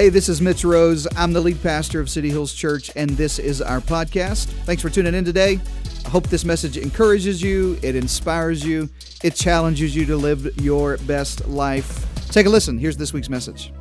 Hey, this is Mitch Rose. I'm the lead pastor of City Hills Church, and this is our podcast. Thanks for tuning in today. I hope this message encourages you, it inspires you, it challenges you to live your best life. Take a listen. Here's this week's message.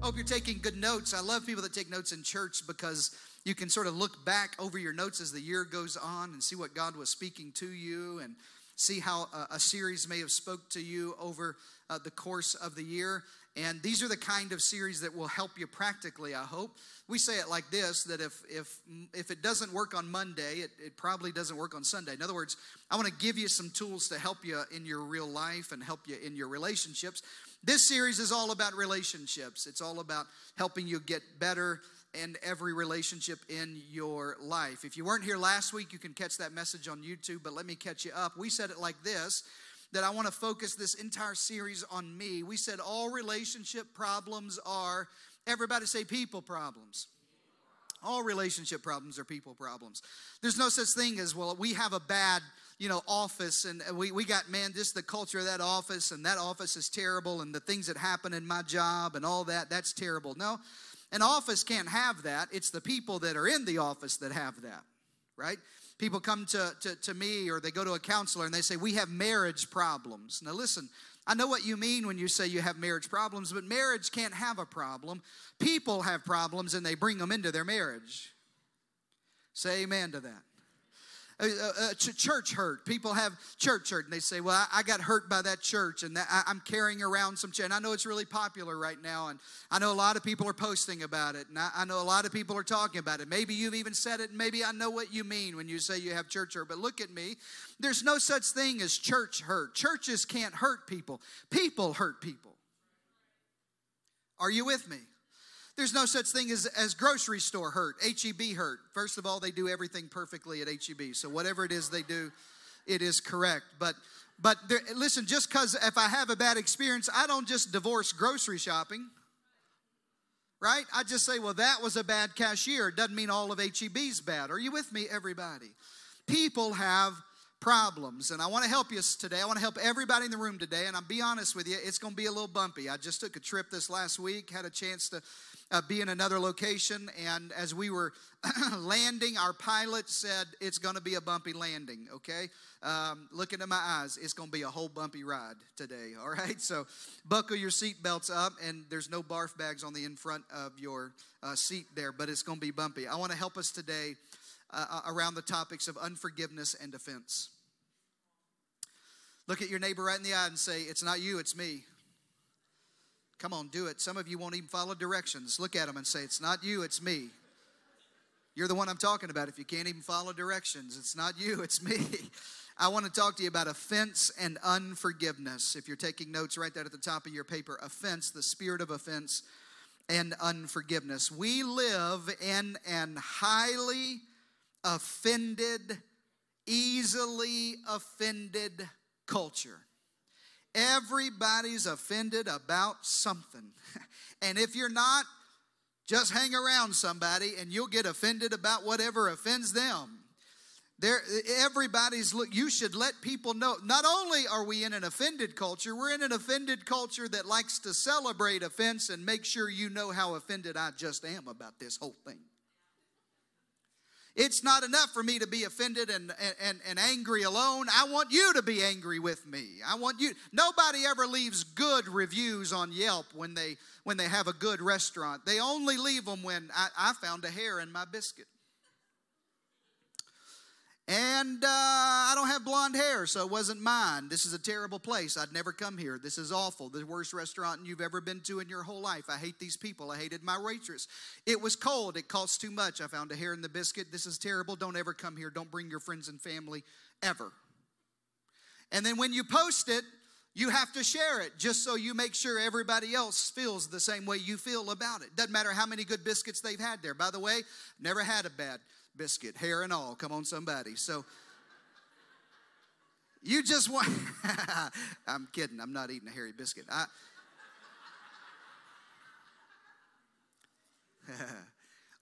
Hope you're taking good notes. I love people that take notes in church because you can sort of look back over your notes as the year goes on and see what God was speaking to you and see how a, series may have spoke to you over uh, the course of the year and these are the kind of series that will help you practically, I hope. We say it like this that if, if, if it doesn't work on Monday, it, it probably doesn't work on Sunday. In other words, I want to give you some tools to help you in your real life and help you in your relationships. This series is all about relationships, it's all about helping you get better in every relationship in your life. If you weren't here last week, you can catch that message on YouTube, but let me catch you up. We said it like this that I want to focus this entire series on me. We said all relationship problems are, everybody say people problems. All relationship problems are people problems. There's no such thing as, well, we have a bad, you know, office and we, we got, man, just the culture of that office and that office is terrible and the things that happen in my job and all that, that's terrible. No, an office can't have that. It's the people that are in the office that have that, right? People come to, to, to me or they go to a counselor and they say, We have marriage problems. Now, listen, I know what you mean when you say you have marriage problems, but marriage can't have a problem. People have problems and they bring them into their marriage. Say amen to that. Uh, uh, uh church hurt. People have church hurt, and they say, "Well, I, I got hurt by that church, and that, I, am carrying around some." And I know it's really popular right now, and I know a lot of people are posting about it, and I, I know a lot of people are talking about it. Maybe you've even said it, maybe I know what you mean when you say you have church hurt. But look at me. There's no such thing as church hurt. Churches can't hurt people. People hurt people. Are you with me? There's no such thing as, as grocery store hurt, HEB hurt. First of all, they do everything perfectly at HEB. So whatever it is they do, it is correct. But but there, listen, just because if I have a bad experience, I don't just divorce grocery shopping. Right? I just say, well, that was a bad cashier. Doesn't mean all of HEB's bad. Are you with me, everybody? People have problems. And I want to help you today. I want to help everybody in the room today. And I'll be honest with you, it's going to be a little bumpy. I just took a trip this last week, had a chance to uh, be in another location. And as we were landing, our pilot said, It's going to be a bumpy landing, okay? Um, looking at my eyes, it's going to be a whole bumpy ride today, all right? So buckle your seatbelts up, and there's no barf bags on the in front of your uh, seat there, but it's going to be bumpy. I want to help us today uh, uh, around the topics of unforgiveness and offense. Look at your neighbor right in the eye and say, It's not you, it's me. Come on, do it. Some of you won't even follow directions. Look at them and say, It's not you, it's me. You're the one I'm talking about. If you can't even follow directions, it's not you, it's me. I want to talk to you about offense and unforgiveness. If you're taking notes, write that at the top of your paper. Offense, the spirit of offense and unforgiveness. We live in an highly offended, easily offended culture. Everybody's offended about something. And if you're not, just hang around somebody and you'll get offended about whatever offends them. There, everybody's look. You should let people know. Not only are we in an offended culture, we're in an offended culture that likes to celebrate offense and make sure you know how offended I just am about this whole thing. It's not enough for me to be offended and, and, and angry alone. I want you to be angry with me. I want you. Nobody ever leaves good reviews on Yelp when they when they have a good restaurant. They only leave them when I, I found a hair in my biscuit. And uh, I don't have blonde hair, so it wasn't mine. This is a terrible place. I'd never come here. This is awful. The worst restaurant you've ever been to in your whole life. I hate these people. I hated my waitress. It was cold. It cost too much. I found a hair in the biscuit. This is terrible. Don't ever come here. Don't bring your friends and family ever. And then when you post it, you have to share it just so you make sure everybody else feels the same way you feel about it. Doesn't matter how many good biscuits they've had there. By the way, never had a bad biscuit, hair and all. Come on, somebody. So you just want. I'm kidding. I'm not eating a hairy biscuit. I.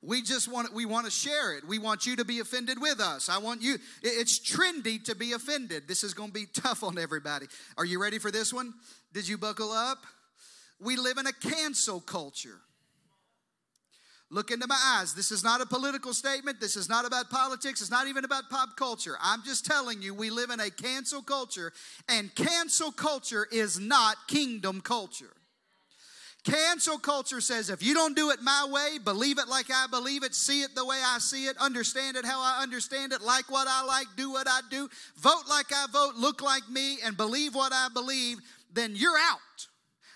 we just want we want to share it we want you to be offended with us i want you it's trendy to be offended this is going to be tough on everybody are you ready for this one did you buckle up we live in a cancel culture Look into my eyes. This is not a political statement. This is not about politics. It's not even about pop culture. I'm just telling you, we live in a cancel culture, and cancel culture is not kingdom culture. Cancel culture says if you don't do it my way, believe it like I believe it, see it the way I see it, understand it how I understand it, like what I like, do what I do, vote like I vote, look like me, and believe what I believe, then you're out.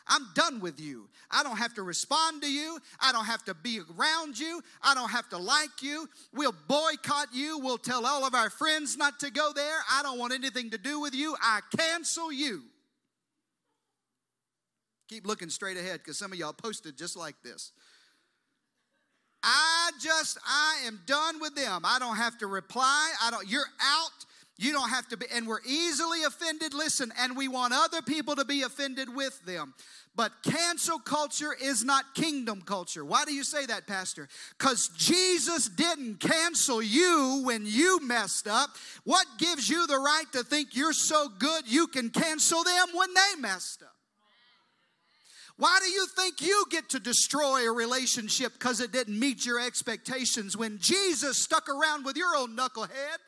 I'm done with you. I don't have to respond to you. I don't have to be around you. I don't have to like you. We'll boycott you. We'll tell all of our friends not to go there. I don't want anything to do with you. I cancel you. Keep looking straight ahead because some of y'all posted just like this. I just, I am done with them. I don't have to reply. I don't, you're out. You don't have to be, and we're easily offended. Listen, and we want other people to be offended with them. But cancel culture is not kingdom culture. Why do you say that, Pastor? Because Jesus didn't cancel you when you messed up. What gives you the right to think you're so good you can cancel them when they messed up? Why do you think you get to destroy a relationship because it didn't meet your expectations when Jesus stuck around with your old knucklehead?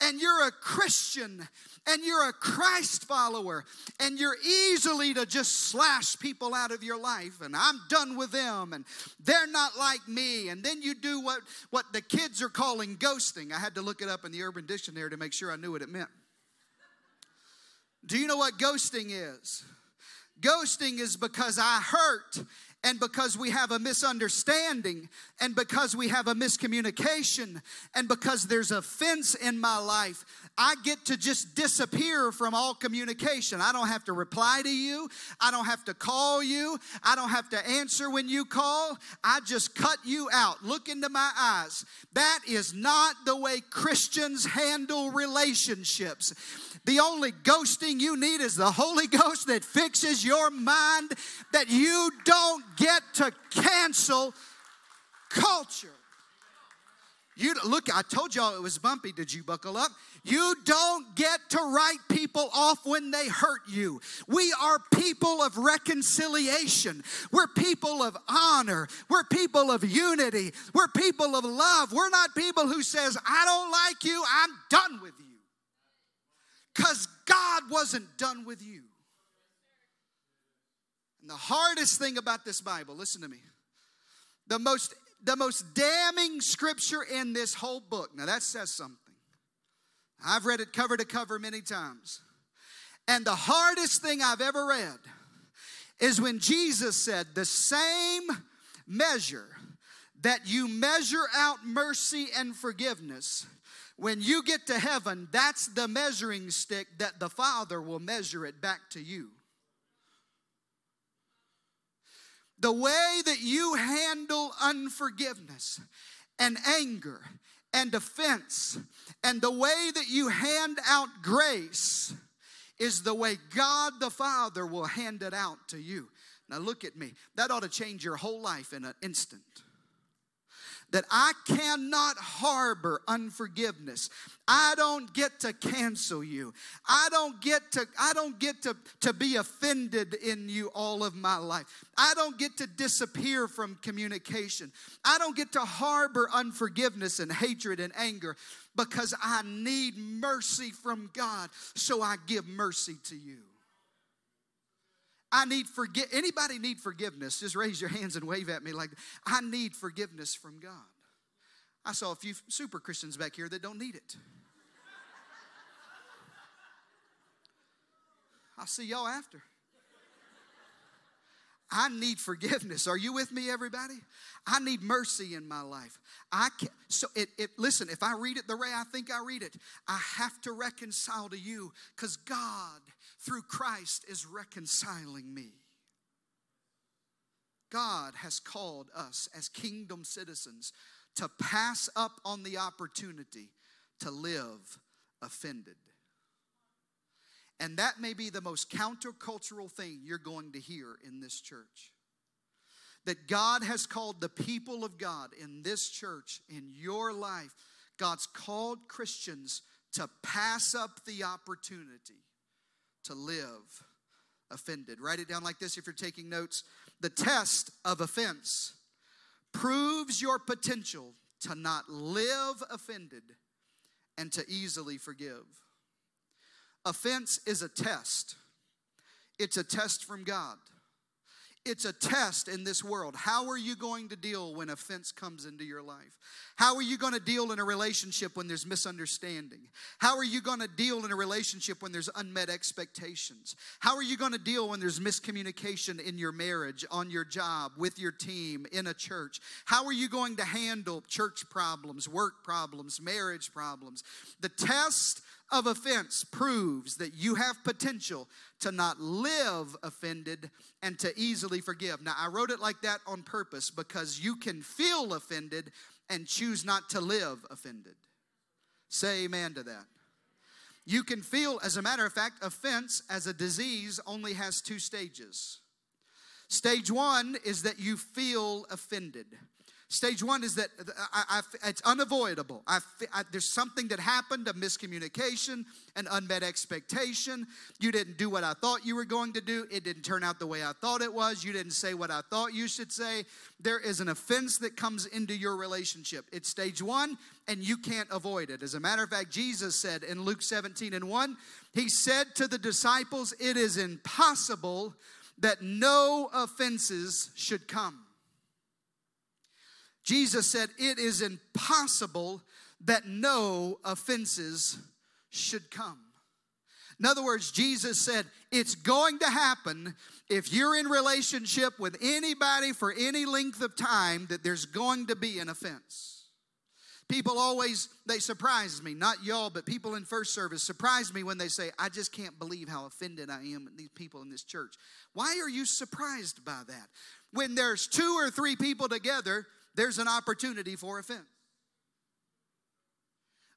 and you're a Christian and you're a Christ follower and you're easily to just slash people out of your life and I'm done with them and they're not like me and then you do what what the kids are calling ghosting. I had to look it up in the urban dictionary to make sure I knew what it meant. Do you know what ghosting is? Ghosting is because I hurt and because we have a misunderstanding, and because we have a miscommunication, and because there's offense in my life, I get to just disappear from all communication. I don't have to reply to you. I don't have to call you. I don't have to answer when you call. I just cut you out. Look into my eyes. That is not the way Christians handle relationships. The only ghosting you need is the Holy Ghost that fixes your mind that you don't get to cancel culture. You look, I told y'all it was bumpy. Did you buckle up? You don't get to write people off when they hurt you. We are people of reconciliation. We're people of honor. We're people of unity. We're people of love. We're not people who says, "I don't like you. I'm done with you." because God wasn't done with you. And the hardest thing about this Bible, listen to me, the most, the most damning scripture in this whole book, now that says something. I've read it cover to cover many times. And the hardest thing I've ever read is when Jesus said, The same measure that you measure out mercy and forgiveness when you get to heaven, that's the measuring stick that the Father will measure it back to you. The way that you handle unforgiveness and anger and offense and the way that you hand out grace is the way God the Father will hand it out to you. Now, look at me. That ought to change your whole life in an instant that I cannot harbor unforgiveness. I don't get to cancel you. I don't get to I don't get to, to be offended in you all of my life. I don't get to disappear from communication. I don't get to harbor unforgiveness and hatred and anger because I need mercy from God, so I give mercy to you. I need forgive. Anybody need forgiveness? Just raise your hands and wave at me like I need forgiveness from God. I saw a few super Christians back here that don't need it. I'll see y'all after. I need forgiveness. Are you with me, everybody? I need mercy in my life. I can so it, it listen, if I read it the way I think I read it, I have to reconcile to you because God through Christ is reconciling me. God has called us as kingdom citizens to pass up on the opportunity to live offended. And that may be the most countercultural thing you're going to hear in this church. That God has called the people of God in this church, in your life, God's called Christians to pass up the opportunity to live offended. Write it down like this if you're taking notes. The test of offense proves your potential to not live offended and to easily forgive. Offense is a test, it's a test from God. It's a test in this world. How are you going to deal when offense comes into your life? How are you going to deal in a relationship when there's misunderstanding? How are you going to deal in a relationship when there's unmet expectations? How are you going to deal when there's miscommunication in your marriage, on your job, with your team, in a church? How are you going to handle church problems, work problems, marriage problems? The test of offense proves that you have potential to not live offended and to easily forgive. Now, I wrote it like that on purpose because you can feel offended and choose not to live offended. Say amen to that. You can feel, as a matter of fact, offense as a disease only has two stages. Stage one is that you feel offended. Stage one is that I, I, it's unavoidable. I, there's something that happened, a miscommunication, an unmet expectation. You didn't do what I thought you were going to do. It didn't turn out the way I thought it was. You didn't say what I thought you should say. There is an offense that comes into your relationship. It's stage one, and you can't avoid it. As a matter of fact, Jesus said in Luke 17 and 1, He said to the disciples, It is impossible that no offenses should come. Jesus said, It is impossible that no offenses should come. In other words, Jesus said, It's going to happen if you're in relationship with anybody for any length of time that there's going to be an offense. People always, they surprise me, not y'all, but people in first service surprise me when they say, I just can't believe how offended I am at these people in this church. Why are you surprised by that? When there's two or three people together, there's an opportunity for offense.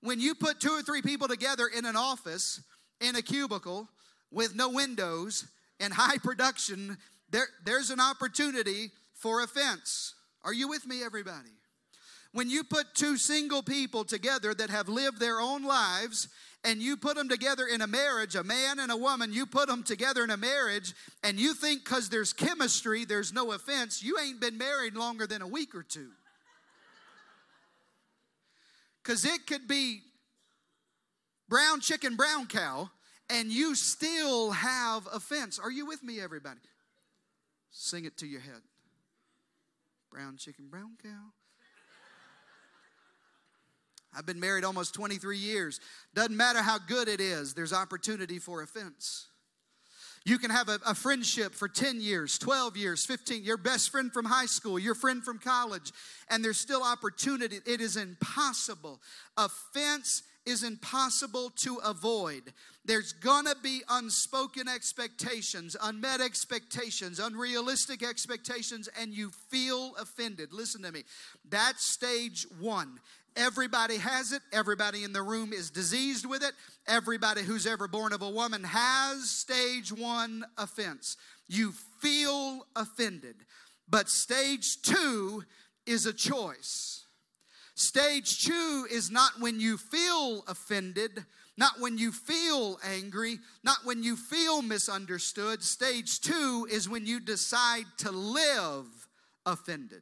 When you put two or three people together in an office, in a cubicle, with no windows and high production, there, there's an opportunity for offense. Are you with me, everybody? When you put two single people together that have lived their own lives and you put them together in a marriage, a man and a woman, you put them together in a marriage, and you think because there's chemistry, there's no offense, you ain't been married longer than a week or two. Because it could be brown chicken, brown cow, and you still have offense. Are you with me, everybody? Sing it to your head. Brown chicken, brown cow. I've been married almost 23 years. Doesn't matter how good it is, there's opportunity for offense. You can have a, a, friendship for 10 years, 12 years, 15, your best friend from high school, your friend from college, and there's still opportunity. It is impossible. Offense is impossible to avoid. There's gonna be unspoken expectations, unmet expectations, unrealistic expectations, and you feel offended. Listen to me. That's stage one. Everybody has it. Everybody in the room is diseased with it. Everybody who's ever born of a woman has stage one offense. You feel offended. But stage two is a choice. Stage two is not when you feel offended, not when you feel angry, not when you feel misunderstood. Stage two is when you decide to live offended.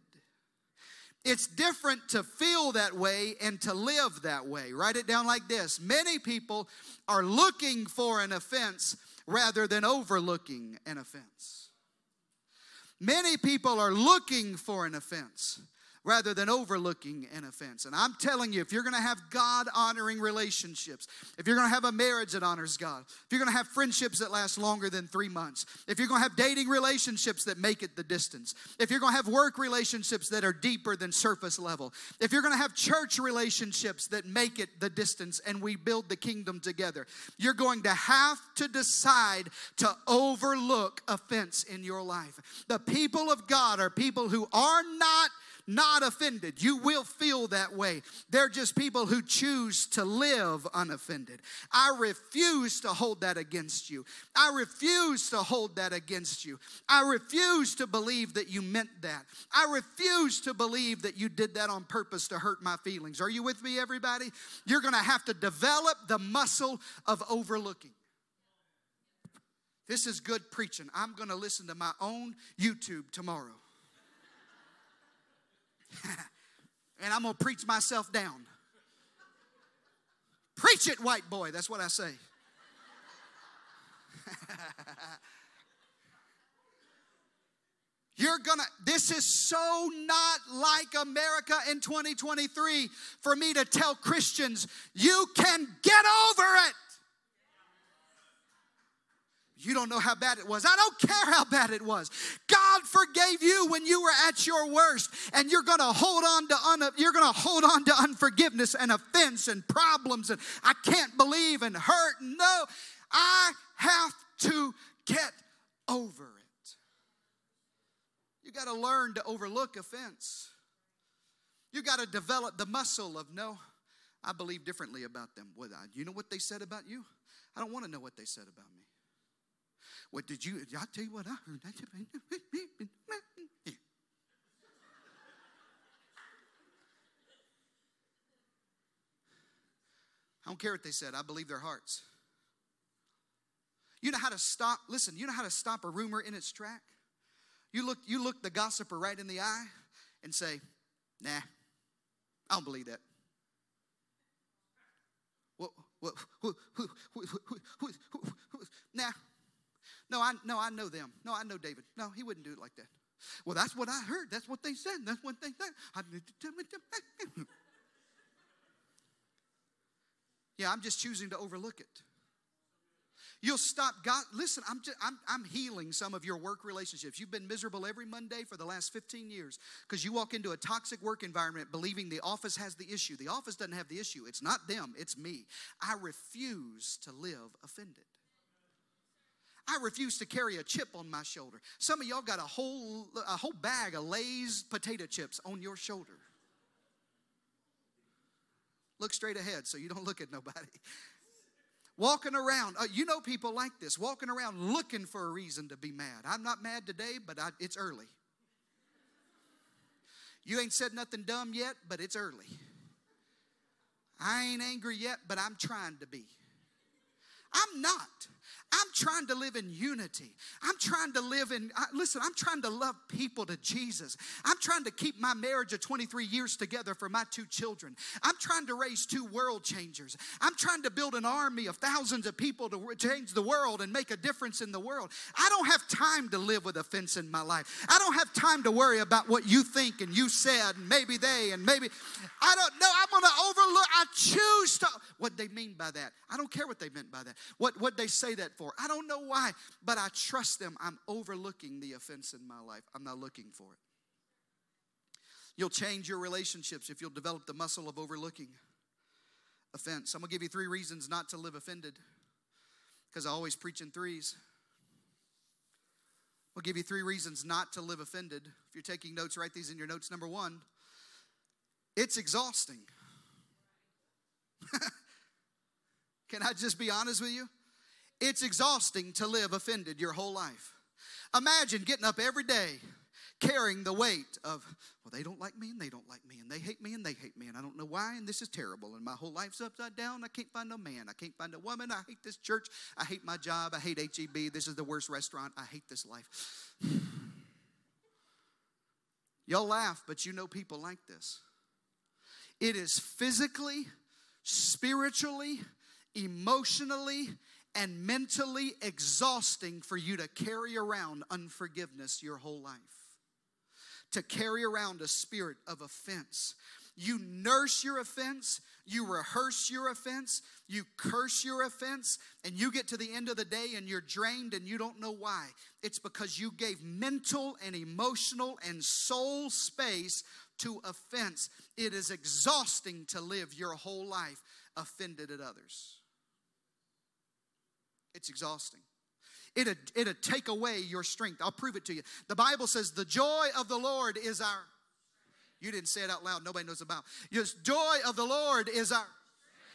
It's different to feel that way and to live that way. Write it down like this Many people are looking for an offense rather than overlooking an offense. Many people are looking for an offense rather than overlooking an offense. And I'm telling you, if you're gonna have God honoring relationships, if you're gonna have a marriage that honors God, if you're gonna have friendships that last longer than three months, if you're gonna have dating relationships that make it the distance, if you're gonna have work relationships that are deeper than surface level, if you're gonna have church relationships that make it the distance and we build the kingdom together, you're going to have to decide to overlook offense in your life. The people of God are people who are not not offended. You will feel that way. They're just people who choose to live unoffended. I refuse to hold that against you. I refuse to hold that against you. I refuse to believe that you meant that. I refuse to believe that you did that on purpose to hurt my feelings. Are you with me, everybody? You're going to have to develop the muscle of overlooking. This is good preaching. I'm going to listen to my own YouTube tomorrow. and I'm going to preach myself down. Preach it, white boy. That's what I say. You're gonna, this is so not like America in 2023 for me to tell Christians, you can get over it. You don't know how bad it was. I don't care how bad it was. God forgave you when you were at your worst, and you're going to hold on to un- you're going to hold on to unforgiveness and offense and problems and I can't believe and hurt. No, I have to get over it. You got to learn to overlook offense. You got to develop the muscle of no. I believe differently about them. What uh, you know what they said about you? I don't want to know what they said about me. What did you? I'll tell you what I heard. I don't care what they said. I believe their hearts. You know how to stop, listen, you know how to stop a rumor in its track? You look, you look the gossiper right in the eye and say, nah, I don't believe that. What, what, who, who, who, nah. No, I no, I know them. No, I know David. No, he wouldn't do it like that. Well, that's what I heard. That's what they said. That's what they said. Yeah, I'm just choosing to overlook it. You'll stop God. Listen, I'm, just, I'm, I'm healing some of your work relationships. You've been miserable every Monday for the last 15 years because you walk into a toxic work environment believing the office has the issue. The office doesn't have the issue. It's not them, it's me. I refuse to live offended. I refuse to carry a chip on my shoulder. Some of y'all got a whole, a whole bag of Lay's potato chips on your shoulder. Look straight ahead so you don't look at nobody. Walking around, uh, you know people like this, walking around looking for a reason to be mad. I'm not mad today, but I, it's early. You ain't said nothing dumb yet, but it's early. I ain't angry yet, but I'm trying to be. I'm not. I'm trying to live in unity. I'm trying to live in, listen, I'm trying to love people to Jesus. I'm trying to keep my marriage of 23 years together for my two children. I'm trying to raise two world changers. I'm trying to build an army of thousands of people to change the world and make a difference in the world. I don't have time to live with offense in my life. I don't have time to worry about what you think and you said and maybe they and maybe. I don't know. I'm going to overlook. I choose to. What they mean by that. I don't care what they meant by that. What, what they say that for. I don't know why, but I trust them. I'm overlooking the offense in my life. I'm not looking for it. You'll change your relationships if you'll develop the muscle of overlooking offense. I'm going to give you three reasons not to live offended because I always preach in threes. I'll give you three reasons not to live offended. If you're taking notes, write these in your notes. Number one, it's exhausting. Can I just be honest with you? It's exhausting to live offended your whole life. Imagine getting up every day carrying the weight of, well, they don't like me and they don't like me and they hate me and they hate me and I don't know why and this is terrible and my whole life's upside down. I can't find a man. I can't find a woman. I hate this church. I hate my job. I hate HEB. This is the worst restaurant. I hate this life. Y'all laugh, but you know people like this. It is physically, spiritually, emotionally, and mentally exhausting for you to carry around unforgiveness your whole life. To carry around a spirit of offense. You nurse your offense, you rehearse your offense, you curse your offense, and you get to the end of the day and you're drained and you don't know why. It's because you gave mental and emotional and soul space to offense. It is exhausting to live your whole life offended at others. It's exhausting. It'll, it'll take away your strength. I'll prove it to you. The Bible says, The joy of the Lord is our. You didn't say it out loud, nobody knows about. Yes, joy of the Lord is our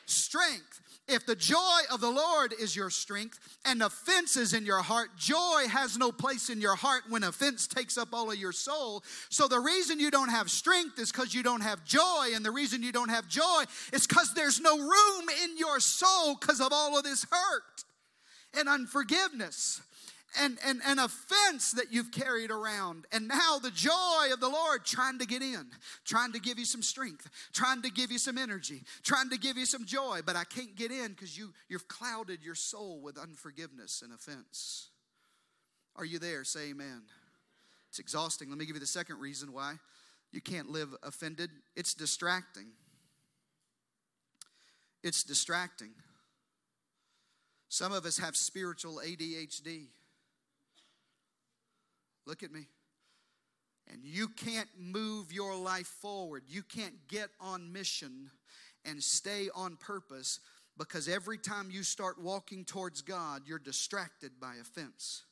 strength. If the joy of the Lord is your strength and offense is in your heart, joy has no place in your heart when offense takes up all of your soul. So the reason you don't have strength is because you don't have joy. And the reason you don't have joy is because there's no room in your soul because of all of this hurt and unforgiveness. and, and an offense that you've carried around. And now the joy of the Lord trying to get in, trying to give you some strength, trying to give you some energy, trying to give you some joy. But I can't get in because you, you've clouded your soul with unforgiveness and offense. Are you there? Say amen. It's exhausting. Let me give you the second reason why you can't live offended it's distracting. It's distracting. Some of us have spiritual ADHD. Look at me. And you can't move your life forward. You can't get on mission and stay on purpose because every time you start walking towards God, you're distracted by offense.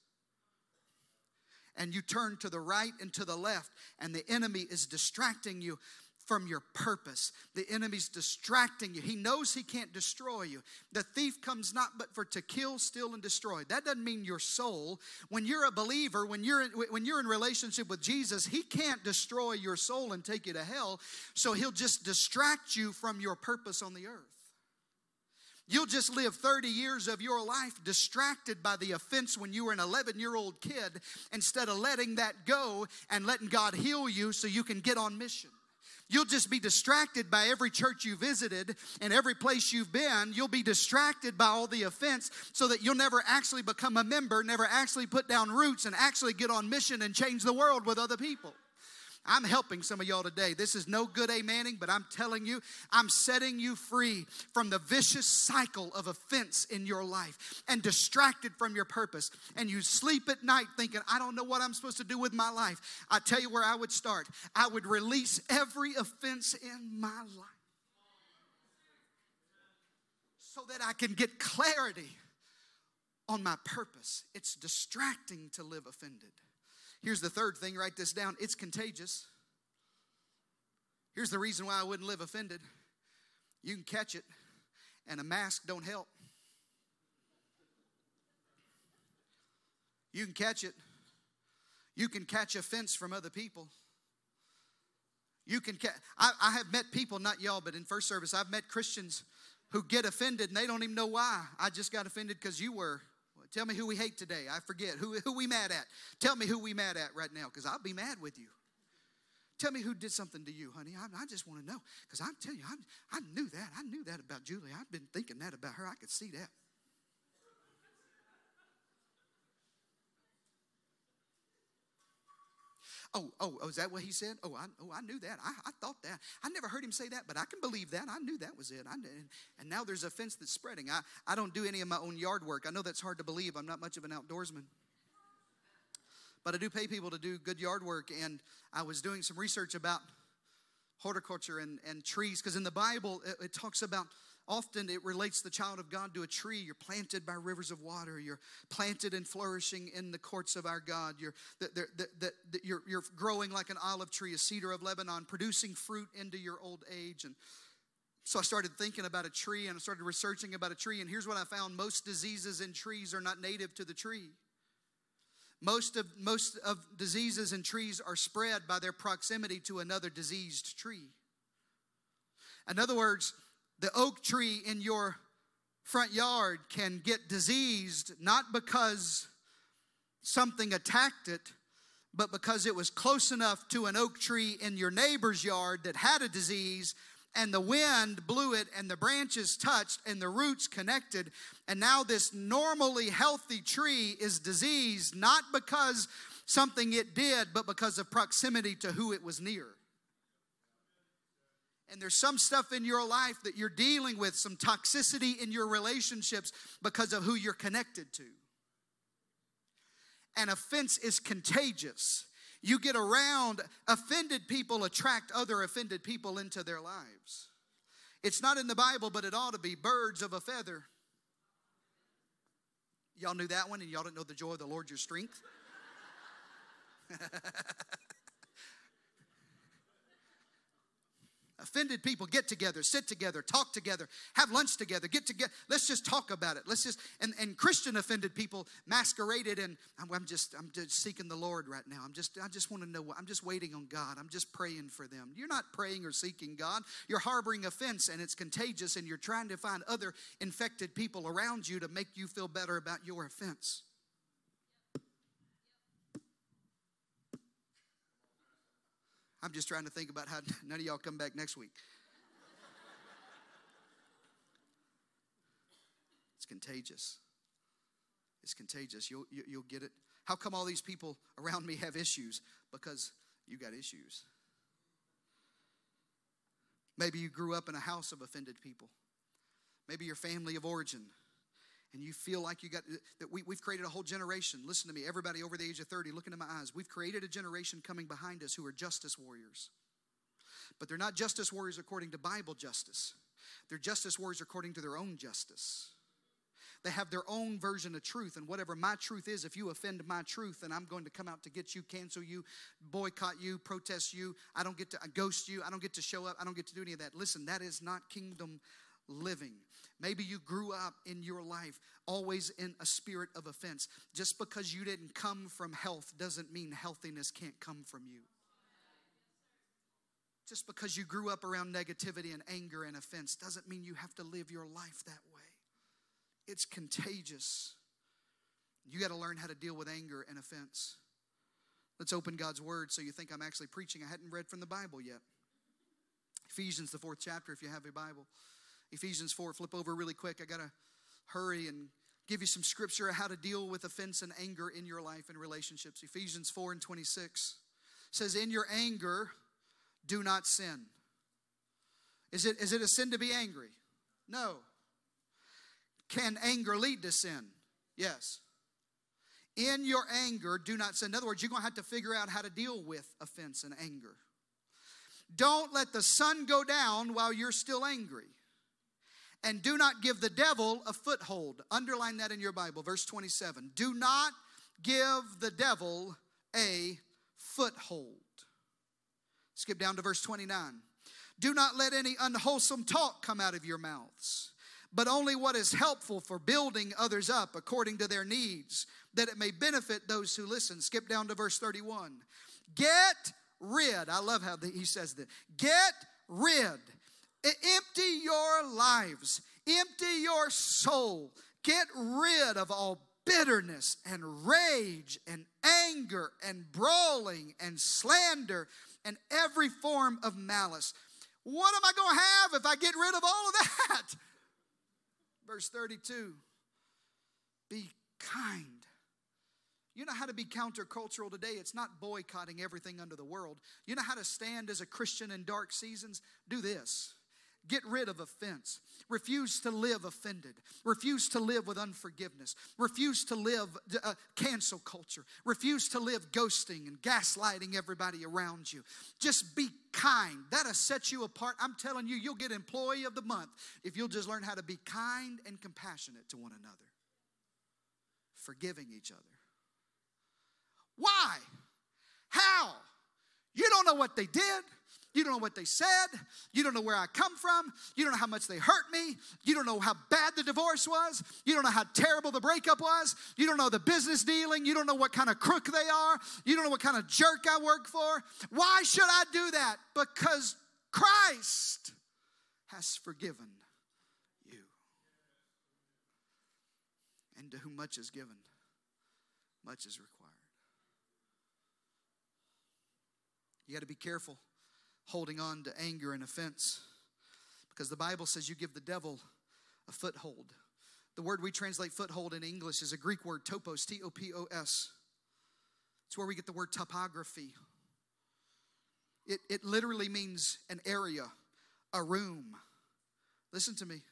And you turn to the right and to the left, and the enemy is distracting you from your purpose. The enemy's distracting you. He knows he can't destroy you. The thief comes not but for to kill, steal, and destroy. That doesn't mean your soul. When you're a believer, when you're in, when you're in relationship with Jesus, he can't destroy your soul and take you to hell. So he'll just distract you from your purpose on the earth. You'll just live 30 years of your life distracted by the offense when you were an 11 year old kid instead of letting that go and letting God heal you so you can get on mission. You'll just be distracted by every church you visited and every place you've been. You'll be distracted by all the offense so that you'll never actually become a member, never actually put down roots and actually get on mission and change the world with other people. I'm helping some of y'all today. This is no good amening, but I'm telling you, I'm setting you free from the vicious cycle of offense in your life and distracted from your purpose. And you sleep at night thinking, I don't know what I'm supposed to do with my life. I tell you where I would start. I would release every offense in my life so that I can get clarity on my purpose. It's distracting to live offended. Here's the third thing write this down it's contagious. Here's the reason why I wouldn't live offended you can catch it, and a mask don't help. You can catch it. You can catch offense from other people. You can catch, I, I have met people, not y'all, but in first service, I've met Christians who get offended and they don't even know why. I just got offended because you were. Tell me who we hate today. I forget. Who, who we mad at? Tell me who we mad at right now because I'll be mad with you. Tell me who did something to you, honey. I, I just want to know because I'm telling you, I, I knew that. I knew that about Julie. I've been thinking that about her. I could see that. Oh, oh, oh, is that what he said? Oh, I, oh, I knew that. I, I thought that. I never heard him say that, but I can believe that. I knew that was it. I, and, and now there's a fence that's spreading. I, I don't do any of my own yard work. I know that's hard to believe. I'm not much of an outdoorsman. But I do pay people to do good yard work, and I was doing some research about horticulture and, and trees, because in the Bible, it, it talks about Often it relates the child of God to a tree. You're planted by rivers of water. You're planted and flourishing in the courts of our God. You're, the, the, the, you're, you're growing like an olive tree, a cedar of Lebanon, producing fruit into your old age. And so I started thinking about a tree and I started researching about a tree. And here's what I found most diseases in trees are not native to the tree. Most of, most of diseases in trees are spread by their proximity to another diseased tree. In other words, the oak tree in your front yard can get diseased not because something attacked it, but because it was close enough to an oak tree in your neighbor's yard that had a disease and the wind blew it and the branches touched and the roots connected. And now this normally healthy tree is diseased not because something it did but because of proximity to who it was near and there's some stuff in your life that you're dealing with, some toxicity in your relationships because of who you're connected to. And offense is contagious. You get around, offended people attract other offended people into their lives. It's not in the Bible, but it ought to be birds of a feather. Y'all knew that one, and y'all didn't know the joy of the Lord your strength? Offended people get together, sit together, talk together, have lunch together, get together. Let's just talk about it. Let's just and, and Christian offended people masqueraded and I'm, I'm just I'm just seeking the Lord right now. I'm just I just want to know I'm just waiting on God. I'm just praying for them. You're not praying or seeking God. You're harboring offense and it's contagious and you're trying to find other infected people around you to make you feel better about your offense. I'm just trying to think about how none of y'all come back next week. It's contagious. It's contagious. You'll, you, will you will get it. How come all these people around me have issues? Because you got issues. Maybe you grew up in a house of offended people. Maybe your family of origin. And you feel like you got that we, we've created a whole generation. Listen to me, everybody over the age of 30, look into my eyes. We've created a generation coming behind us who are justice warriors. But they're not justice warriors according to Bible justice, they're justice warriors according to their own justice. They have their own version of truth, and whatever my truth is, if you offend my truth, then I'm going to come out to get you, cancel you, boycott you, protest you. I don't get to ghost you. I don't get to show up. I don't get to do any of that. Listen, that is not kingdom living. Maybe you grew up in your life always in a spirit of offense. Just because you didn't come from health doesn't mean healthiness can't come from you. Just because you grew up around negativity and anger and offense doesn't mean you have to live your life that way. It's contagious. You got to learn how to deal with anger and offense. Let's open God's word so you think I'm actually preaching. I hadn't read from the Bible yet. Ephesians, the fourth chapter, if you have a Bible. Ephesians 4, flip over really quick. I got to hurry and give you some scripture how to deal with offense and anger in your life and relationships. Ephesians 4 and 26 says, In your anger, do not sin. Is it, is it a sin to be angry? No. Can anger lead to sin? Yes. In your anger, do not sin. In other words, you're going to have to figure out how to deal with offense and anger. Don't let the sun go down while you're still angry. And do not give the devil a foothold. Underline that in your Bible, verse 27. Do not give the devil a foothold. Skip down to verse 29. Do not let any unwholesome talk come out of your mouths but only what is helpful for building others up according to their needs, that it may benefit those who listen. Skip down to verse 31. Get rid, I love how he says that. Get rid, empty your lives, empty your soul, get rid of all bitterness and rage and anger and brawling and slander and every form of malice. What am I going to have if I get rid of all of that? Verse 32 Be kind. You know how to be countercultural today? It's not boycotting everything under the world. You know how to stand as a Christian in dark seasons? Do this. Get rid of offense. Refuse to live offended. Refuse to live with unforgiveness. Refuse to live uh, cancel culture. Refuse to live ghosting and gaslighting everybody around you. Just be kind. That'll set you apart. I'm telling you, you'll get employee of the month if you'll just learn how to be kind and compassionate to one another, forgiving each other. Why? How? You don't know what they did. You don't know what they said. You don't know where I come from. You don't know how much they hurt me. You don't know how bad the divorce was. You don't know how terrible the breakup was. You don't know the business dealing. You don't know what kind of crook they are. You don't know what kind of jerk I work for. Why should I do that? Because Christ has forgiven you. And to whom much is given, much is required. You got to be careful holding on to anger and offense because the Bible says you give the devil a foothold. The word we translate foothold in English is a Greek word, topos, T O P O S. It's where we get the word topography. It, it literally means an area, a room. Listen to me.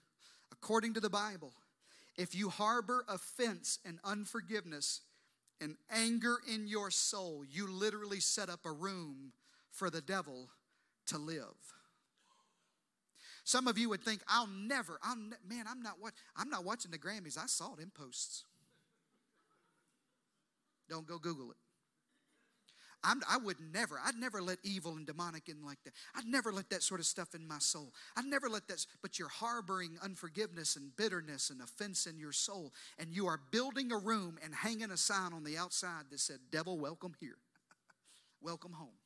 According to the Bible, if you harbor offense and unforgiveness and anger in your soul, you literally set up a room for the devil to live. Some of you would think, I'll never, ne- man, I'm not what I'm not watching the Grammys. I saw it in posts. Don't go Google it. I'm, i would never, I'd never let evil and demonic in like that. I'd never let that sort of stuff in my soul. I'd never let that, but you're harboring unforgiveness and bitterness and offense in your soul. And you are building a room and hanging a sign on the outside that said, Devil, welcome here. welcome home.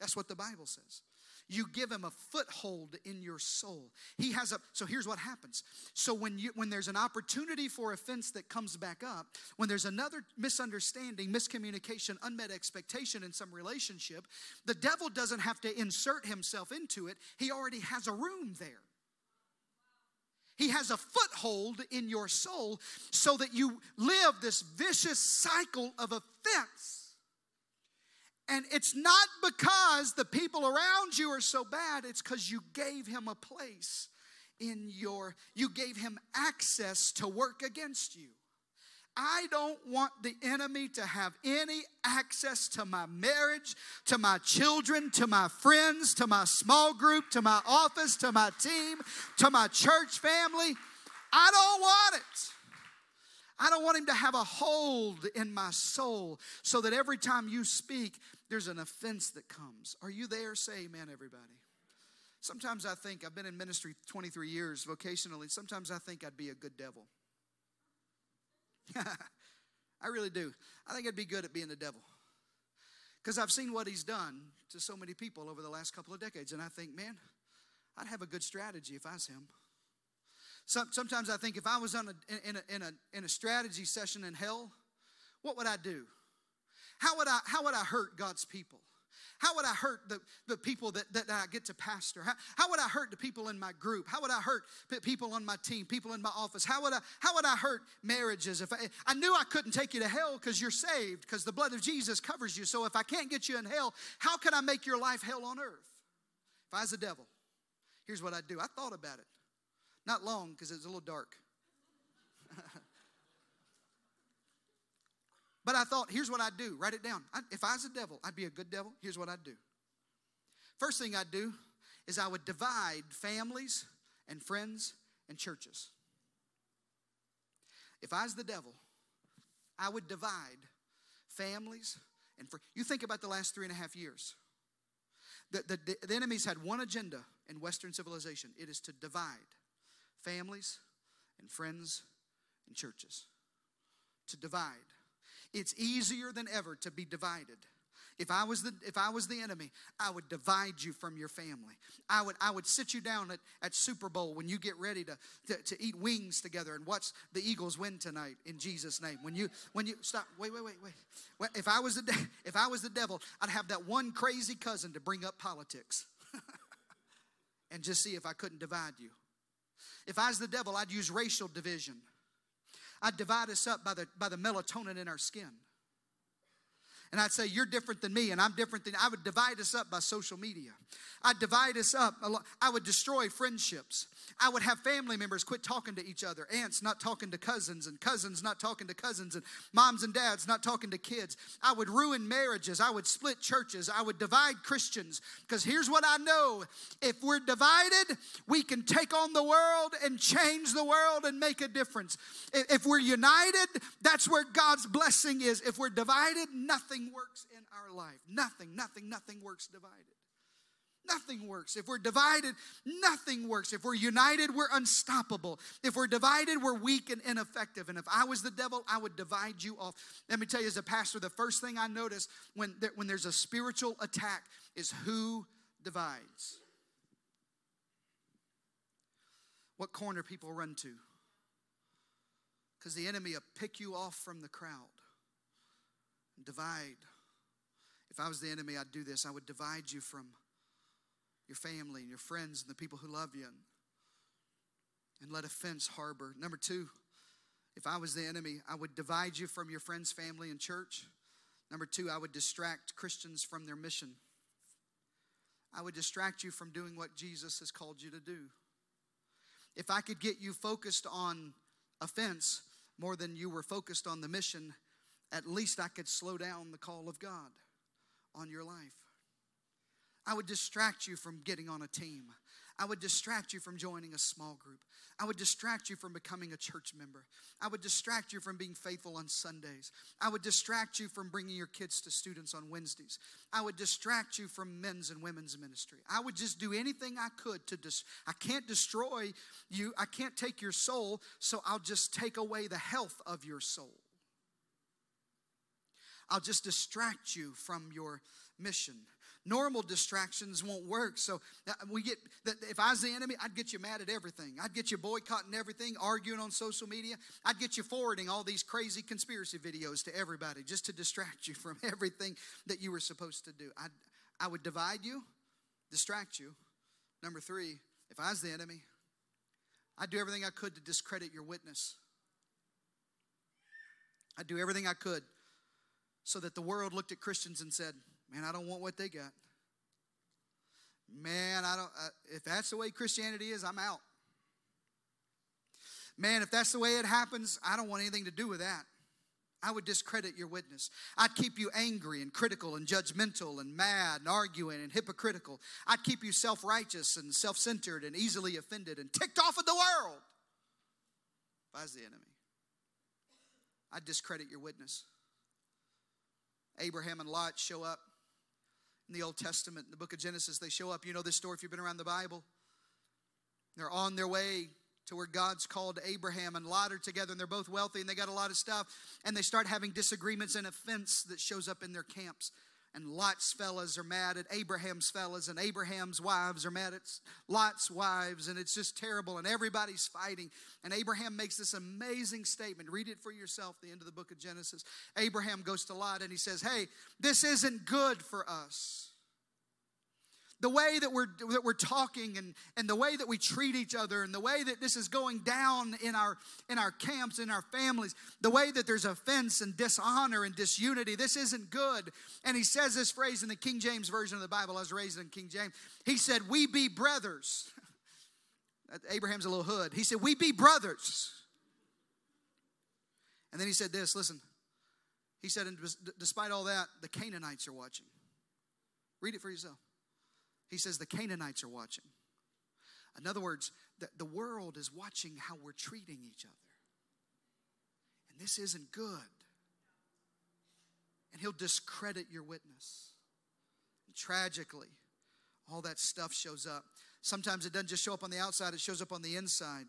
That's what the Bible says. You give him a foothold in your soul. He has a so here's what happens. So when you when there's an opportunity for offense that comes back up, when there's another misunderstanding, miscommunication, unmet expectation in some relationship, the devil doesn't have to insert himself into it. He already has a room there. He has a foothold in your soul so that you live this vicious cycle of offense and it's not because the people around you are so bad, it's because you gave him a place in your, you gave him access to work against you. I don't want the enemy to have any access to my marriage, to my children, to my friends, to my small group, to my office, to my team, to my church family. I don't want it. I don't want him to have a hold in my soul so that every time you speak, there's an offense that comes. Are you there? Say amen, everybody. Sometimes I think, I've been in ministry 23 years vocationally, sometimes I think I'd be a good devil. I really do. I think I'd be good at being the devil. Because I've seen what he's done to so many people over the last couple of decades, and I think, man, I'd have a good strategy if I was him. Some, sometimes I think if I was on a, in, a, in, a, in a strategy session in hell, what would I do? How would I, how would I hurt God's people? How would I hurt the, the people that, that I get to pastor? How, how would I hurt the people in my group? How would I hurt people on my team, people in my office? How would I, how would I hurt marriages? If I, I knew I couldn't take you to hell because you're saved, because the blood of Jesus covers you. So if I can't get you in hell, how can I make your life hell on earth? If I was the devil, here's what I'd do. I thought about it. Not long because it was a little dark. But I thought, here's what I'd do. Write it down. I, if I was a devil, I'd be a good devil. Here's what I'd do. First thing I'd do is I would divide families and friends and churches. If I was the devil, I would divide families and fr- you think about the last three and a half years. The, the, the enemy's had one agenda in Western civilization it is to divide families and friends and churches. To divide. It's easier than ever to be divided. If I was the if I was the enemy, I would divide you from your family. I would I would sit you down at, at Super Bowl when you get ready to, to, to eat wings together and watch the Eagles win tonight in Jesus' name. When you when you stop, wait, wait, wait, wait. If I was the if I was the devil, I'd have that one crazy cousin to bring up politics. and just see if I couldn't divide you. If I was the devil, I'd use racial division. I'd divide us up by the, by the melatonin in our skin. And I'd say, You're different than me, and I'm different than I would divide us up by social media. I'd divide us up. I would destroy friendships. I would have family members quit talking to each other, aunts not talking to cousins, and cousins not talking to cousins, and moms and dads not talking to kids. I would ruin marriages. I would split churches. I would divide Christians. Because here's what I know if we're divided, we can take on the world and change the world and make a difference. If we're united, that's where God's blessing is. If we're divided, nothing works in our life. Nothing, nothing, nothing works divided. Nothing works. If we're divided, nothing works. If we're united, we're unstoppable. If we're divided, we're weak and ineffective. And if I was the devil, I would divide you off. Let me tell you, as a pastor, the first thing I notice when, there, when there's a spiritual attack is who divides. What corner people run to. Because the enemy will pick you off from the crowd divide. If I was the enemy, I'd do this. I would divide you from your family and your friends and the people who love you and, and let offense harbor. Number two, if I was the enemy, I would divide you from your friends, family, and church. Number two, I would distract Christians from their mission. I would distract you from doing what Jesus has called you to do. If I could get you focused on offense more than you were focused on the mission, at least I could slow down the call of God on your life. I would distract you from getting on a team. I would distract you from joining a small group. I would distract you from becoming a church member. I would distract you from being faithful on Sundays. I would distract you from bringing your kids to students on Wednesdays. I would distract you from men's and women's ministry. I would just do anything I could to dis- I can't destroy you. I can't take your soul, so I'll just take away the health of your soul. I'll just distract you from your mission. Normal distractions won't work. So uh, we get that if I was the enemy, I'd get you mad at everything. I'd get you boycotting everything, arguing on social media. I'd get you forwarding all these crazy conspiracy videos to everybody just to distract you from everything that you were supposed to do. I'd, I would divide you, distract you. Number three, if I was the enemy, I'd do everything I could to discredit your witness. I'd do everything I could so that the world looked at Christians and said, Man, I don't want what they got. Man, I don't, uh, if that's the way Christianity is, I'm out. Man, if that's the way it happens, I don't want anything to do with that. I would discredit your witness. I'd keep you angry and critical and judgmental and mad and arguing and hypocritical. I'd keep you self righteous and self centered and easily offended and ticked off at the world if I was the enemy. I'd discredit your witness. Abraham and Lot show up in the Old Testament, in the book of Genesis. They show up. You know this story if you've been around the Bible. They're on their way to where God's called Abraham and Lot are together, and they're both wealthy and they got a lot of stuff. And they start having disagreements and offense that shows up in their camps. And Lot's fellas are mad at Abraham's fellas, and Abraham's wives are mad at Lot's wives, and it's just terrible, and everybody's fighting. And Abraham makes this amazing statement. Read it for yourself, the end of the book of Genesis. Abraham goes to Lot and he says, Hey, this isn't good for us the way that we're that we're talking and and the way that we treat each other and the way that this is going down in our in our camps in our families the way that there's offense and dishonor and disunity this isn't good. And he says this phrase in the king james version of the bible i was raised in king james. He said we be brothers. Abraham's a little hood. He said we be brothers. And then he said this listen. He said and despite all that the canaanites are watching. Read it for yourself he says the Canaanites are watching. In other words, the, the world is watching how we're treating each other. And this isn't good. And he'll discredit your witness. And tragically, all that stuff shows up. Sometimes it doesn't just show up on the outside, it shows up on the inside.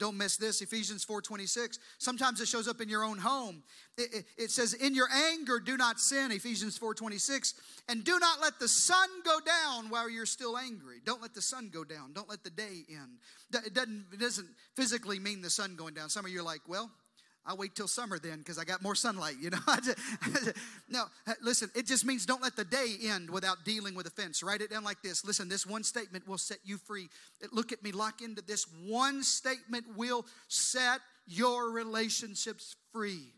Don't miss this, Ephesians 4:26. Sometimes it shows up in your own home. It, it, it, says, "In your anger, do not sin." Ephesians 4:26, and do not let the sun go down while you're still angry. Don't let the sun go down. Don't let the day end. It doesn't, it doesn't physically mean the sun going down. Some of you are like, "Well, I'll wait till summer then because I got more sunlight, you know. no, uh, listen, it just means don't let the day end without dealing with offense. Write it down like this. Listen, this one statement will set you free. Look at me, lock into this. One statement will set your relationships free.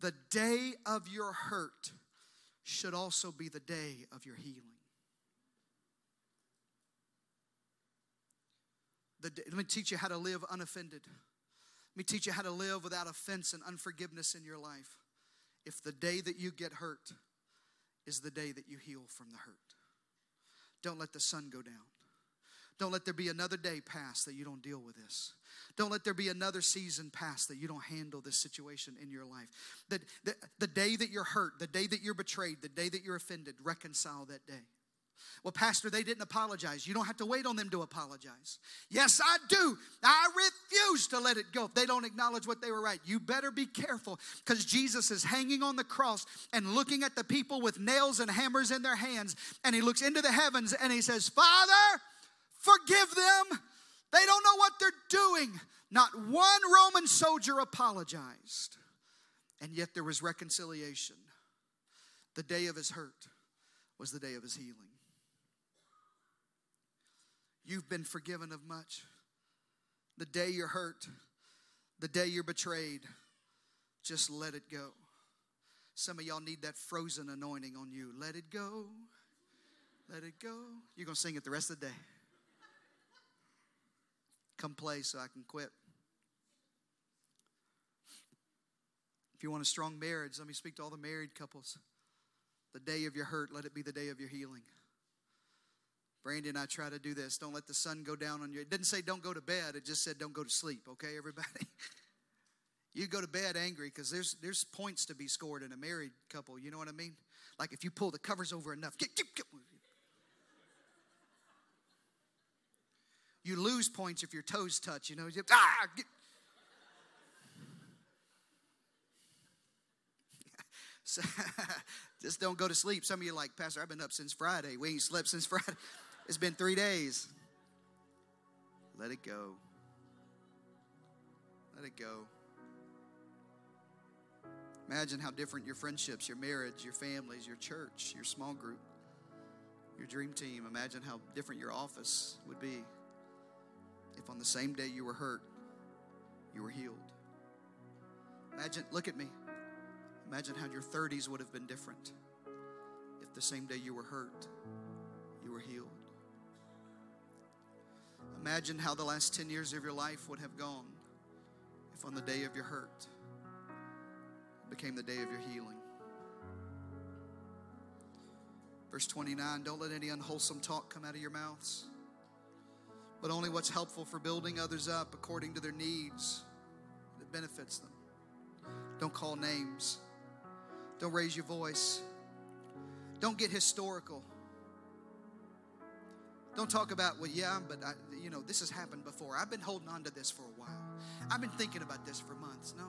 The day of your hurt should also be the day of your healing. The day, let me teach you how to live unoffended. Me teach you how to live without offense and unforgiveness in your life. If the day that you get hurt is the day that you heal from the hurt, don't let the sun go down. Don't let there be another day pass that you don't deal with this. Don't let there be another season pass that you don't handle this situation in your life. The, the, the day that you're hurt, the day that you're betrayed, the day that you're offended, reconcile that day. Well, Pastor, they didn't apologize. You don't have to wait on them to apologize. Yes, I do. I refuse to let it go if they don't acknowledge what they were right. You better be careful because Jesus is hanging on the cross and looking at the people with nails and hammers in their hands. And he looks into the heavens and he says, Father, forgive them. They don't know what they're doing. Not one Roman soldier apologized. And yet there was reconciliation. The day of his hurt was the day of his healing. You've been forgiven of much. The day you're hurt, the day you're betrayed, just let it go. Some of y'all need that frozen anointing on you. Let it go. Let it go. You're going to sing it the rest of the day. Come play so I can quit. If you want a strong marriage, let me speak to all the married couples. The day of your hurt, let it be the day of your healing. Brandy and I try to do this. Don't let the sun go down on you. It didn't say don't go to bed, it just said don't go to sleep, okay, everybody? you go to bed angry because there's there's points to be scored in a married couple. You know what I mean? Like if you pull the covers over enough, get, get, get. you lose points if your toes touch. You know, you, ah, just don't go to sleep. Some of you like, Pastor, I've been up since Friday. We ain't slept since Friday. It's been three days. Let it go. Let it go. Imagine how different your friendships, your marriage, your families, your church, your small group, your dream team, imagine how different your office would be if on the same day you were hurt, you were healed. Imagine, look at me. Imagine how your 30s would have been different if the same day you were hurt, you were healed. Imagine how the last 10 years of your life would have gone if on the day of your hurt became the day of your healing. Verse 29 Don't let any unwholesome talk come out of your mouths, but only what's helpful for building others up according to their needs that benefits them. Don't call names, don't raise your voice, don't get historical. Don't talk about, well, yeah, but I, you know, this has happened before. I've been holding on to this for a while. I've been thinking about this for months. No,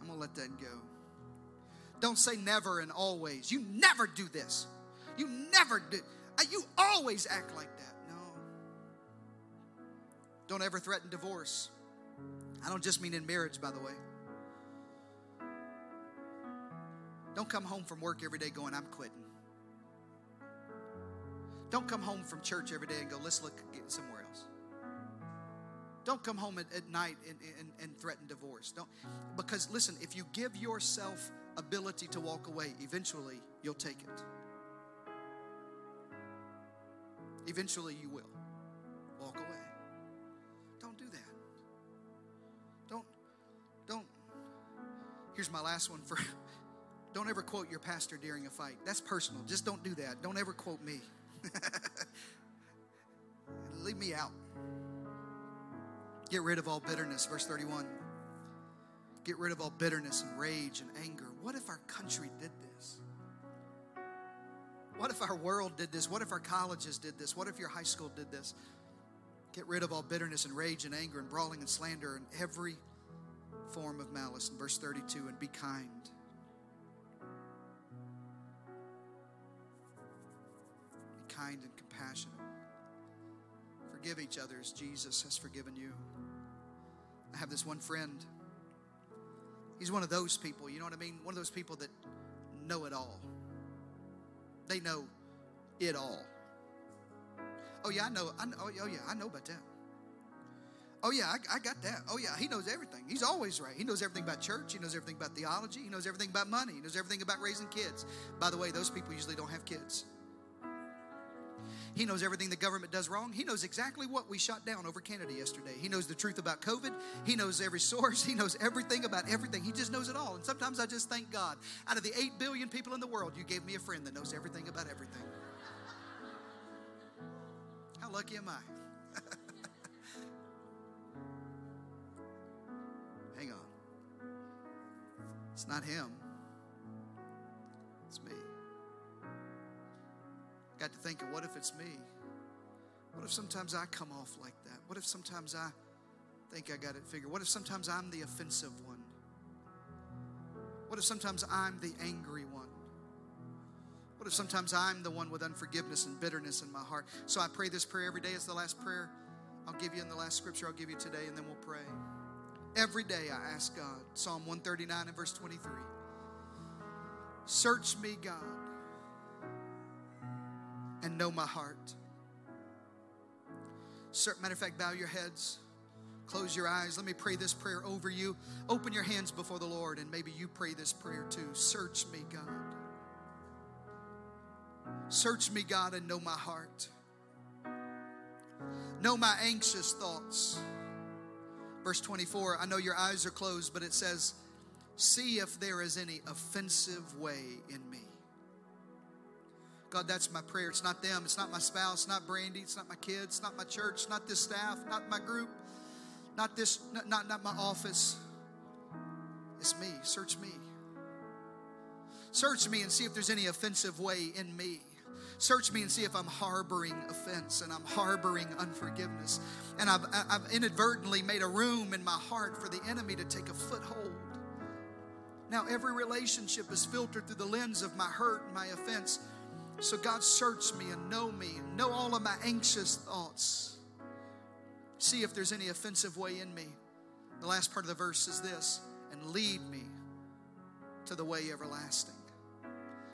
I'm going to let that go. Don't say never and always. You never do this. You never do. Uh, you always act like that. No. Don't ever threaten divorce. I don't just mean in marriage, by the way. Don't come home from work every day going, I'm quitting. Don't come home from church every day and go, let's look somewhere else. Don't come home at, at night and, and, and threaten divorce. Don't, because listen, if you give yourself ability to walk away, eventually you'll take it. Eventually you will walk away. Don't do that. Don't, don't. Here's my last one for don't ever quote your pastor during a fight. That's personal. Just don't do that. Don't ever quote me. Leave me out. Get rid of all bitterness, verse 31. Get rid of all bitterness and rage and anger. What if our country did this? What if our world did this? What if our colleges did this? What if your high school did this? Get rid of all bitterness and rage and anger and brawling and slander and every form of malice. In verse 32, and be kind. Kind and compassionate. Forgive each other as Jesus has forgiven you. I have this one friend. He's one of those people, you know what I mean? One of those people that know it all. They know it all. Oh yeah, I know. I know. Oh, oh yeah, I know about that. Oh yeah, I, I, got that. Oh yeah, he knows everything. He's always right. He knows everything about church. He knows everything about theology. He knows everything about money. He knows everything about raising kids. By the way, those people usually don't have kids. He knows everything the government does wrong. He knows exactly what we shot down over Canada yesterday. He knows the truth about COVID. He knows every source. He knows everything about everything. He just knows it all. And sometimes I just thank God. Out of the 8 billion people in the world, you gave me a friend that knows everything about everything. How lucky am I? Hang on. It's not him. Got to thinking, what if it's me? What if sometimes I come off like that? What if sometimes I think I got it figured? What if sometimes I'm the offensive one? What if sometimes I'm the angry one? What if sometimes I'm the one with unforgiveness and bitterness in my heart? So I pray this prayer every day. It's the last prayer I'll give you in the last scripture I'll give you today, and then we'll pray. Every day I ask God, Psalm 139 and verse 23. Search me, God and know my heart. Matter of fact, bow your heads, close your eyes. Let me pray this prayer over you. Open your hands before the Lord, and maybe you pray this prayer too. Search me, God. Search me, God, and know my heart. Know my anxious thoughts. Verse 24, I know your eyes are closed, but it says, See if there is any offensive way in me. God, that's my prayer. It's not them. It's not my spouse. Not Brandy. It's not my kids. It's not my church. Not this staff. Not my group. Not this. Not, not, not my office. It's me. Search me. Search me and see if there's any offensive way in me. Search me and see if I'm harboring offense and I'm harboring unforgiveness. And I've, I've inadvertently made a room in my heart for the enemy to take a foothold. Now, every relationship is filtered through the lens of my hurt and my offense. So, God, search me and know me, and know all of my anxious thoughts. See if there's any offensive way in me. The last part of the verse is this and lead me to the way everlasting.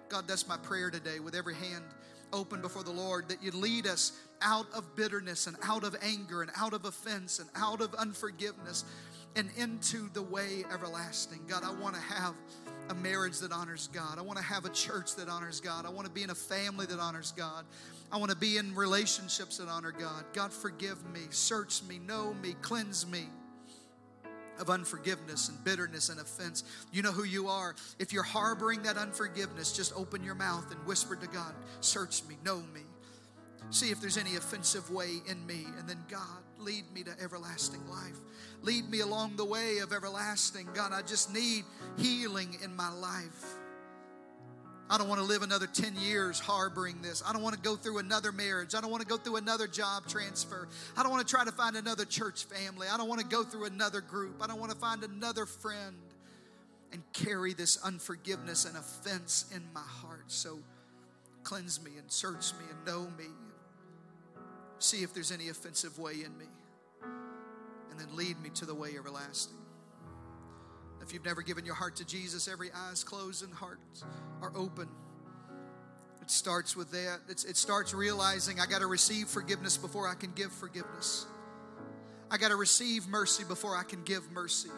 God, that's my prayer today with every hand open before the Lord that you lead us out of bitterness and out of anger and out of offense and out of unforgiveness and into the way everlasting. God, I want to have a marriage that honors God. I want to have a church that honors God. I want to be in a family that honors God. I want to be in relationships that honor God. God, forgive me, search me, know me, cleanse me of unforgiveness and bitterness and offense. You know who you are. If you're harboring that unforgiveness, just open your mouth and whisper to God, Search me, know me. See if there's any offensive way in me. And then, God, lead me to everlasting life. Lead me along the way of everlasting. God, I just need healing in my life. I don't want to live another 10 years harboring this. I don't want to go through another marriage. I don't want to go through another job transfer. I don't want to try to find another church family. I don't want to go through another group. I don't want to find another friend and carry this unforgiveness and offense in my heart. So cleanse me and search me and know me. See if there's any offensive way in me. And then lead me to the way everlasting. If you've never given your heart to Jesus, every eye's closed and hearts are open. It starts with that. It's, it starts realizing I got to receive forgiveness before I can give forgiveness. I got to receive mercy before I can give mercy.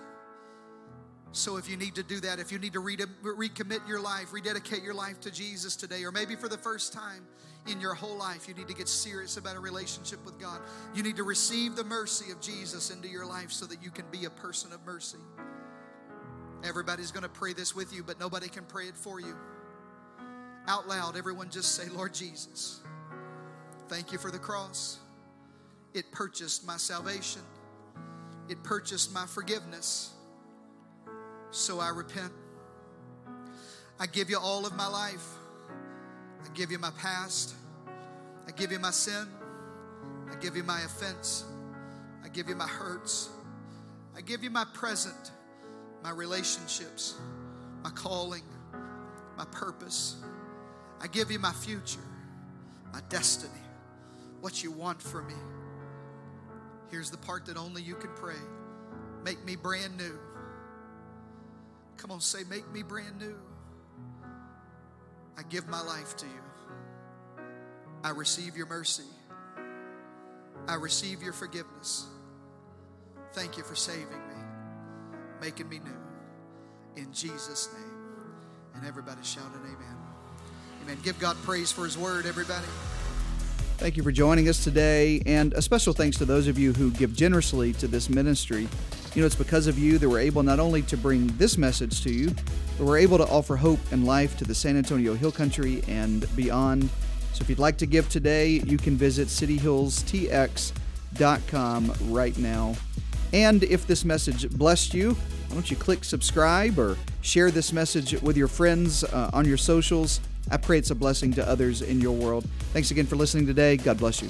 So, if you need to do that, if you need to re- recommit your life, rededicate your life to Jesus today, or maybe for the first time in your whole life, you need to get serious about a relationship with God. You need to receive the mercy of Jesus into your life so that you can be a person of mercy. Everybody's going to pray this with you, but nobody can pray it for you. Out loud, everyone just say, Lord Jesus, thank you for the cross. It purchased my salvation, it purchased my forgiveness. So I repent. I give you all of my life. I give you my past. I give you my sin. I give you my offense. I give you my hurts. I give you my present my relationships, my calling, my purpose. I give you my future, my destiny, what you want for me. Here's the part that only you can pray make me brand new. Come on, say, make me brand new. I give my life to you. I receive your mercy. I receive your forgiveness. Thank you for saving me making me new. In Jesus' name. And everybody shouted, Amen. Amen. Give God praise for His word, everybody. Thank you for joining us today, and a special thanks to those of you who give generously to this ministry. You know, it's because of you that we're able not only to bring this message to you, but we're able to offer hope and life to the San Antonio Hill Country and beyond. So if you'd like to give today, you can visit cityhillstx.com right now. And if this message blessed you, why don't you click subscribe or share this message with your friends uh, on your socials? I pray it's a blessing to others in your world. Thanks again for listening today. God bless you.